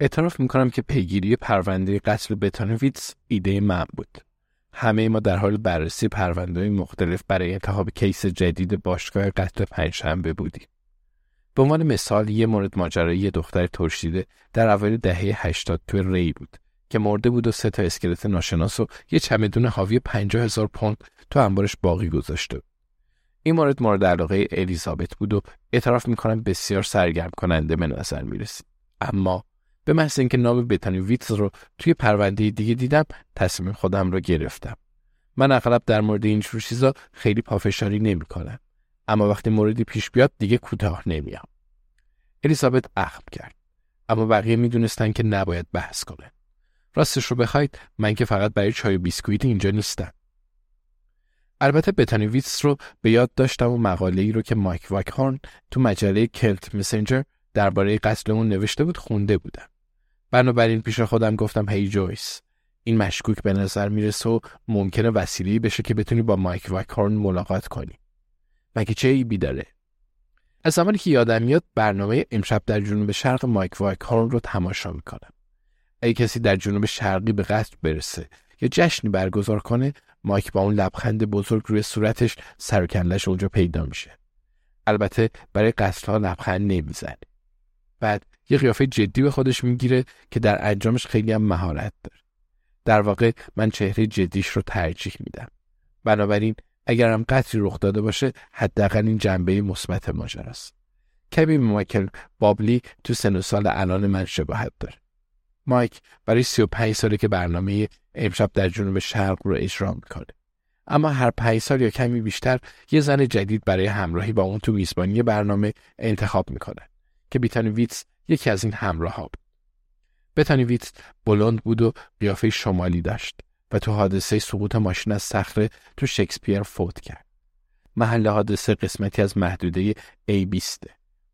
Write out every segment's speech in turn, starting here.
اعتراف می‌کنم که پیگیری پرونده قتل بتانویتس ایده من بود. همه ما در حال بررسی پرونده مختلف برای انتخاب کیس جدید باشگاه قتل پنجشنبه بودیم. به عنوان مثال یه مورد ماجرایی یه دختر ترشیده در اوایل دهه 80 تو ری بود که مرده بود و سه تا اسکلت ناشناس و یه چمدون حاوی 50 هزار پوند تو انبارش باقی گذاشته. این مورد مورد علاقه الیزابت بود و اعتراف می‌کنم بسیار سرگرم کننده به نظر می‌رسید. اما به محض اینکه نام بتانی ویتز رو توی پرونده دیگه دیدم تصمیم خودم رو گرفتم. من اغلب در مورد این جور چیزا خیلی پافشاری نمی‌کنم. اما وقتی موردی پیش بیاد دیگه کوتاه نمیام. الیزابت اخم کرد. اما بقیه می‌دونستن که نباید بحث کنه. راستش رو بخواید من که فقط برای چای و بیسکویت اینجا نیستم. البته بتانی ویتس رو به یاد داشتم و مقاله ای رو که مایک واکهورن تو مجله کلت مسنجر درباره قتلمون نوشته بود خونده بودم. بنابراین پیش خودم گفتم هی جویس این مشکوک به نظر می‌رسه و ممکنه وسیله‌ای بشه که بتونی با مایک واکهورن ملاقات کنی. مگه چه ایبی داره؟ از زمانی که یادم میاد برنامه امشب در جنوب شرق مایک واکهورن رو تماشا می‌کنم. اگه کسی در جنوب شرقی به قتل برسه یا جشنی برگزار کنه مایک با اون لبخند بزرگ روی صورتش سر اونجا پیدا میشه. البته برای قتل ها لبخند نمی‌زنه. بعد یه قیافه جدی به خودش می‌گیره که در انجامش خیلی هم مهارت داره. در واقع من چهره جدیش رو ترجیح میدم. بنابراین اگرم قتلی رخ داده باشه حداقل این جنبه مثبت ماجراست. کمی مایکل بابلی تو سن و سال الان من شباهت داره. مایک برای 35 ساله که برنامه امشب در جنوب شرق رو اجرا می‌کنه. اما هر پنج سال یا کمی بیشتر یه زن جدید برای همراهی با اون تو میزبانی برنامه انتخاب می‌کنه که بیتانی ویتس یکی از این همراه ها بود. بتانی ویتس بلند بود و قیافه شمالی داشت و تو حادثه سقوط ماشین از صخره تو شکسپیر فوت کرد. محل حادثه قسمتی از محدوده A20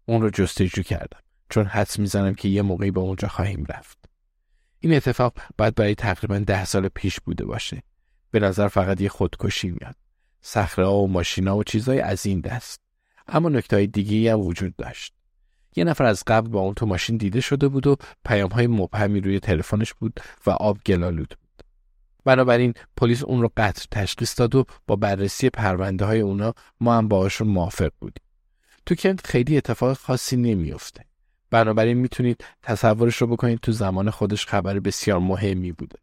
اون رو جستجو کردم چون حدس می‌زنم که یه موقعی به اونجا خواهیم رفت. این اتفاق باید برای تقریبا ده سال پیش بوده باشه. به نظر فقط یه خودکشی میاد. صخره و ماشینا و چیزای از این دست. اما نکته دیگه هم وجود داشت. یه نفر از قبل با اون تو ماشین دیده شده بود و پیام های مبهمی روی تلفنش بود و آب گلالود بود. بنابراین پلیس اون رو قطع تشخیص داد و با بررسی پرونده های اونا ما هم باهاشون موافق بودیم. تو کنت خیلی اتفاق خاصی نمیفته. بنابراین می‌تونید تصورش رو بکنید تو زمان خودش خبر بسیار مهمی بوده.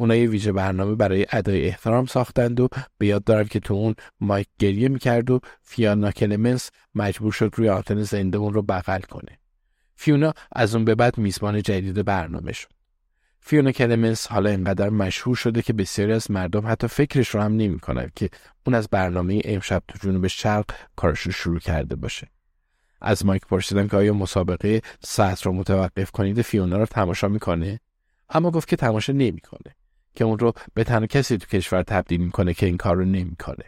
اونا یه ویژه برنامه برای ادای احترام ساختند و به یاد دارم که تو اون مایک گریه می‌کرد و فیانا کلمنس مجبور شد روی آنتن زنده اون رو بغل کنه. فیونا از اون به بعد میزبان جدید برنامه شد. فیونا کلمنس حالا اینقدر مشهور شده که بسیاری از مردم حتی فکرش رو هم نمی‌کنن که اون از برنامه امشب تو جنوب شرق کارش رو شروع کرده باشه. از مایک پرسیدم که آیا مسابقه ساعت رو متوقف کنید فیونا رو تماشا می‌کنه اما گفت که تماشا نمی‌کنه که اون رو به تنها کسی تو کشور تبدیل می‌کنه که این کار رو نمی‌کنه.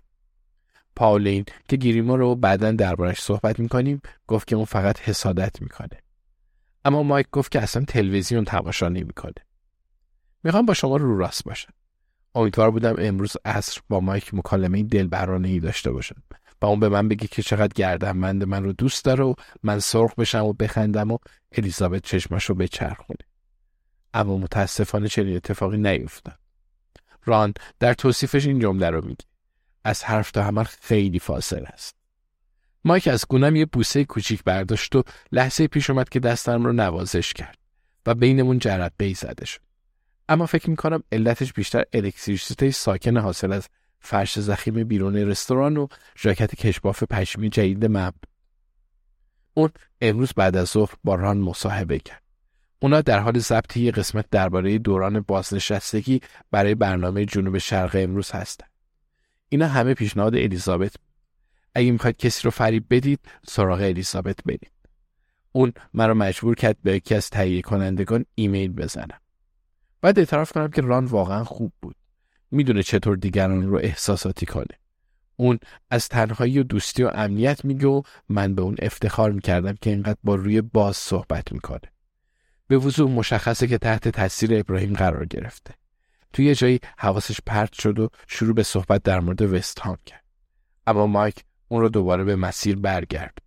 پاولین که گیریمو رو بعدا دربارش صحبت می‌کنیم گفت که اون فقط حسادت می‌کنه. اما مایک گفت که اصلا تلویزیون تماشا نمی‌کنه. می‌خوام با شما رو راست باشم. امیدوار بودم امروز عصر با مایک مکالمه دلبرانه ای داشته باشم و اون به من بگه که چقدر گردنمند من رو دوست داره و من سرخ بشم و بخندم و الیزابت چشمش رو بچرخونه. اما متاسفانه چنین اتفاقی نیفتاد. ران در توصیفش این جمله رو میگه. از حرف تا عمل خیلی فاصل است. مایک از گونم یه بوسه کوچیک برداشت و لحظه پیش اومد که دستم رو نوازش کرد و بینمون جرد بی زده شد. اما فکر می‌کنم علتش بیشتر الکتریسیته ساکن حاصل از فرش زخیم بیرون رستوران و ژاکت کشباف پشمی جدید مب اون امروز بعد از ظهر با ران مصاحبه کرد. اونا در حال ضبط یه قسمت درباره دوران بازنشستگی برای برنامه جنوب شرق امروز هستن. اینا همه پیشنهاد الیزابت. اگه می‌خواید کسی رو فریب بدید سراغ الیزابت بدید اون مرا مجبور کرد به یکی از تهیه کنندگان ایمیل بزنم. بعد اعتراف کنم که ران واقعا خوب بود. می‌دونه چطور دیگران رو احساساتی کنه. اون از تنهایی و دوستی و امنیت میگه و من به اون افتخار می‌کردم که اینقدر با روی باز صحبت می‌کنه. به وضوح مشخصه که تحت تاثیر ابراهیم قرار گرفته. توی یه جایی حواسش پرت شد و شروع به صحبت در مورد وست هام کرد. اما مایک اون رو دوباره به مسیر برگرد.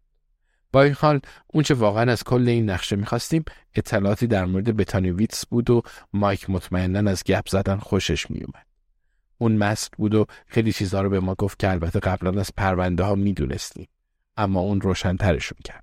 با این حال اونچه واقعا از کل این نقشه می‌خواستیم اطلاعاتی در مورد بتانی ویتس بود و مایک مطمئنا از گپ زدن خوشش میومد اون مست بود و خیلی چیزها رو به ما گفت که البته قبلا از پرونده ها می‌دونستیم. اما اون روشنترشون کرد.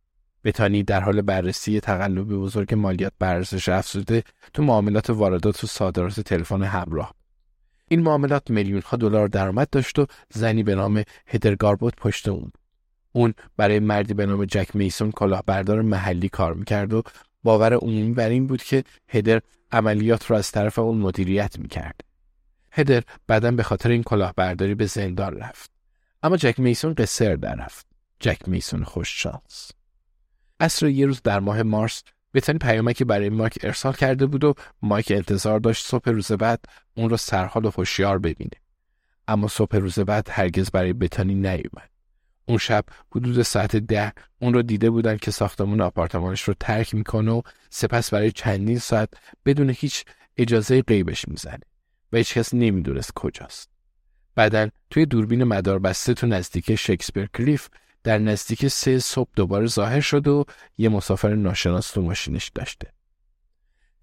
بتانی در حال بررسی تقلب بزرگ مالیات بر ارزش افزوده تو معاملات واردات و صادرات تلفن همراه. این معاملات میلیون ها دلار درآمد داشت و زنی به نام هدر گاربوت پشت اون. اون برای مردی به نام جک میسون کلاهبردار محلی کار می‌کرد و باور عمومی بر این بود که هدر عملیات رو از طرف اون مدیریت می‌کرد. هدر بعدا به خاطر این کلاهبرداری به زندان رفت. اما جک میسون قصر در رفت. جک میسون خوش شانس عصر یه روز در ماه مارس بتانی پیامکی برای مایک ارسال کرده بود و مایک انتظار داشت صبح روز بعد اون رو سرحال و هوشیار ببینه. اما صبح روز بعد هرگز برای بتانی نیومد. اون شب حدود ساعت ده اون رو دیده بودن که ساختمون آپارتمانش رو ترک می‌کنه و سپس برای چندین ساعت بدون هیچ اجازه غیبش می‌زنه و هیچ کس نمی‌دونست کجاست. بعدا توی دوربین مداربسته تو نزدیک شکسپیر کلیف در نزدیک سه صبح دوباره ظاهر شد و یه مسافر ناشناس تو ماشینش داشته.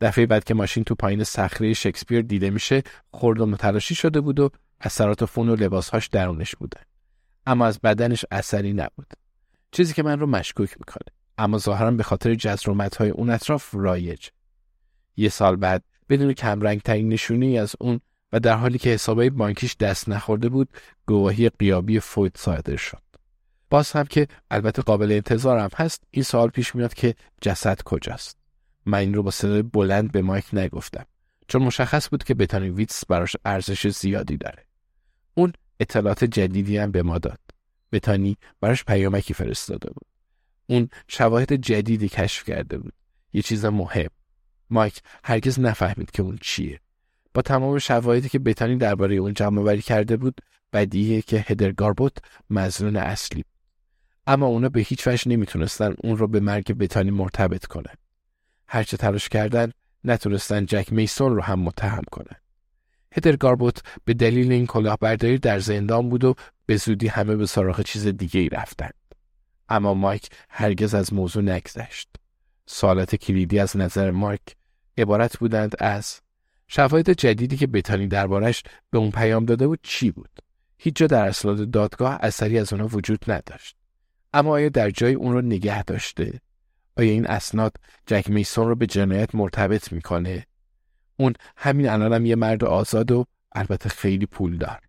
دفعه بعد که ماشین تو پایین صخره شکسپیر دیده میشه خرد و متلاشی شده بود و اثرات فون و لباسهاش درونش بودن. اما از بدنش اثری نبود. چیزی که من رو مشکوک می‌کنه. اما ظاهرا به خاطر های اون اطراف رایج. یه سال بعد بدون کمرنگ ترین نشونی از اون و در حالی که حسابای بانکیش دست نخورده بود گواهی قیابی فوت صادر شد. باز هم که البته قابل انتظارم هست این سوال پیش میاد که جسد کجاست. من این رو با صدای بلند به مایک نگفتم چون مشخص بود که بتانی ویتس براش ارزش زیادی داره. اون اطلاعات جدیدی هم به ما داد. بتانی براش پیامکی فرستاده بود. اون شواهد جدیدی کشف کرده بود. یه چیز مهم. مایک هرگز نفهمید که اون چیه. با تمام شواهدی که بتانی درباره اون جمع کرده بود بدیهیه که هدر گاربوت مزنون اصلی اما اونا به هیچ وجه نمی‌تونستن اون رو به مرگ بتانی مرتبط کنن هرچه تلاش کردن نتونستن جک میسون رو هم متهم کنن. هدر گاربوت به دلیل این کلاهبرداری در زندان بود و به زودی همه به سراغ چیز دیگه ای رفتن. اما مایک هرگز از موضوع نگذشت. سوالات کلیدی از نظر مایک عبارت بودند از شواهد جدیدی که بتانی دربارش به اون پیام داده بود چی بود؟ هیچ جا در اسناد دادگاه اثری از اونا وجود نداشت. اما آیا در جای اون رو نگه داشته؟ آیا این اسناد جک میسون رو به جنایت مرتبط می‌کنه؟ اون همین الانم یه مرد آزاد و البته خیلی پول دار.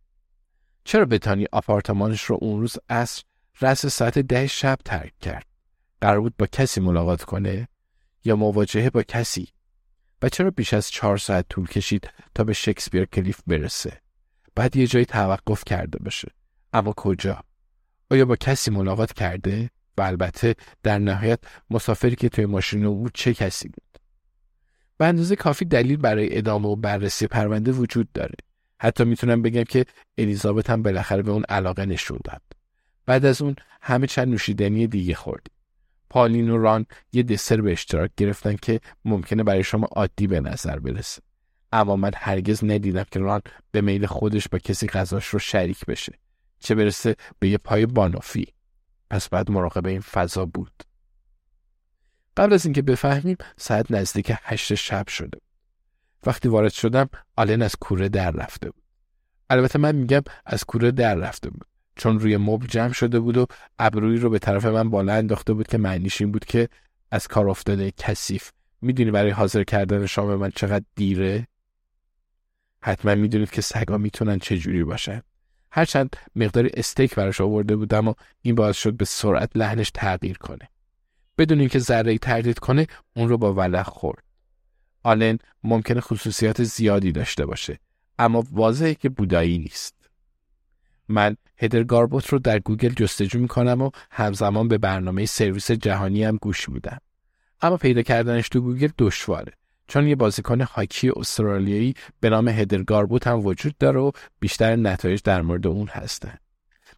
چرا بتانی آپارتمانش رو اون روز عصر رس ساعت ده شب ترک کرد؟ قرار بود با کسی ملاقات کنه؟ یا مواجهه با کسی؟ و چرا بیش از چهار ساعت طول کشید تا به شکسپیر کلیف برسه؟ بعد یه جایی توقف کرده باشه. اما کجا؟ آیا با کسی ملاقات کرده؟ و البته در نهایت مسافری که توی ماشین بود چه کسی بود؟ به اندازه کافی دلیل برای ادامه و بررسی پرونده وجود داره. حتی می‌تونم بگم که الیزابت هم بالاخره به اون علاقه نشون داد. بعد از اون همه چند نوشیدنی دیگه خوردیم. پالین و ران یه دسر به اشتراک گرفتن که ممکنه برای شما عادی به نظر برسه. اما من هرگز ندیدم که ران به میل خودش با کسی غذاش رو شریک بشه. چه برسه به یه پای بانافی. پس بعد مراقب این فضا بود. قبل از اینکه بفهمیم ساعت نزدیک هشت شب شده بود. وقتی وارد شدم آلن از کوره در رفته بود. البته من میگم از کوره در رفته بود. چون روی مبل جمع شده بود و ابروی رو به طرف من بالا انداخته بود که معنیش این بود که از کار افتاده کثیف می‌دونی برای حاضر کردن شام من چقدر دیره حتما می‌دونید که سگا می‌تونن چه جوری باشن هرچند مقداری استیک براش آورده بودم و این باعث شد به سرعت لحنش تغییر کنه. بدون اینکه ذره تردید کنه اون رو با ولع خورد. آلن ممکنه خصوصیات زیادی داشته باشه اما واضحه که بودایی نیست. من هدر گاربوت رو در گوگل جستجو می‌کنم و همزمان به برنامه سرویس جهانی هم گوش میدم. اما پیدا کردنش تو گوگل دشواره. چون یه بازیکن هاکی استرالیایی به نام هدر گاربوت هم وجود داره و بیشتر نتایج در مورد اون هستن.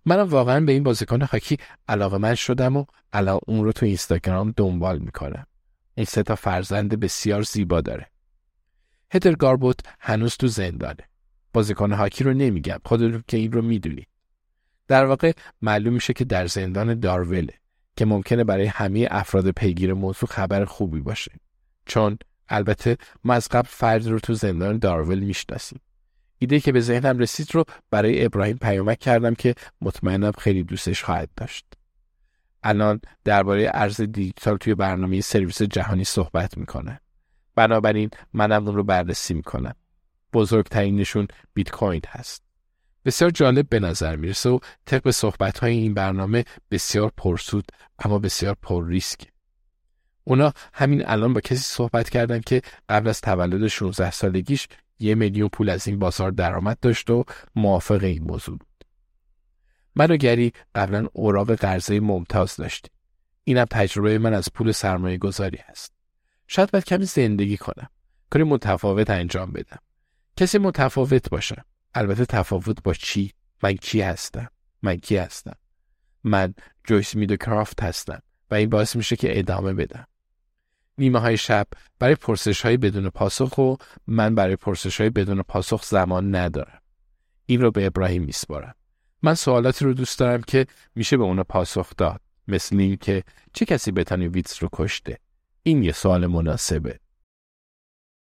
منم واقعا به این بازیکن هاکی علاقه من شدم و الان اون رو تو اینستاگرام دنبال می‌کنم. این سه تا فرزند بسیار زیبا داره. هدر گاربوت هنوز تو زندانه. بازیکن هاکی رو نمیگم خودتون که این رو می‌دونید در واقع معلوم میشه که در زندان داروله که ممکنه برای همه افراد پیگیر موضوع خبر خوبی باشه چون البته ما از قبل فرد رو تو زندان دارول می‌شناسیم ایده که به ذهنم رسید رو برای ابراهیم پیامک کردم که مطمئنم خیلی دوستش خواهد داشت الان درباره ارز دیجیتال توی برنامه سرویس جهانی صحبت می‌کنه بنابراین منم اون رو بررسی می‌کنم بزرگترینشون بیت کوین هست. بسیار جالب به نظر می‌رسه و طبق صحبت های این برنامه بسیار پرسود اما بسیار پر ریسک. اونا همین الان با کسی صحبت کردن که قبل از تولد 16 سالگیش یه میلیون پول از این بازار درآمد داشت و موافق این موضوع بود. من و گری قبلا اوراق قرضه ممتاز داشتیم. اینم تجربه من از پول سرمایه گذاری هست. شاید باید کمی زندگی کنم. کاری متفاوت انجام بدم. کسی متفاوت باشم البته تفاوت با چی من کی هستم من کی هستم من جویس میدو کرافت هستم و این باعث میشه که ادامه بدم نیمه های شب برای پرسش های بدون پاسخ و من برای پرسش های بدون پاسخ زمان ندارم. این رو به ابراهیم میسپارم. من سوالاتی رو دوست دارم که میشه به اونا پاسخ داد. مثل این که چه کسی بتانی ویتس رو کشته؟ این یه سوال مناسبه.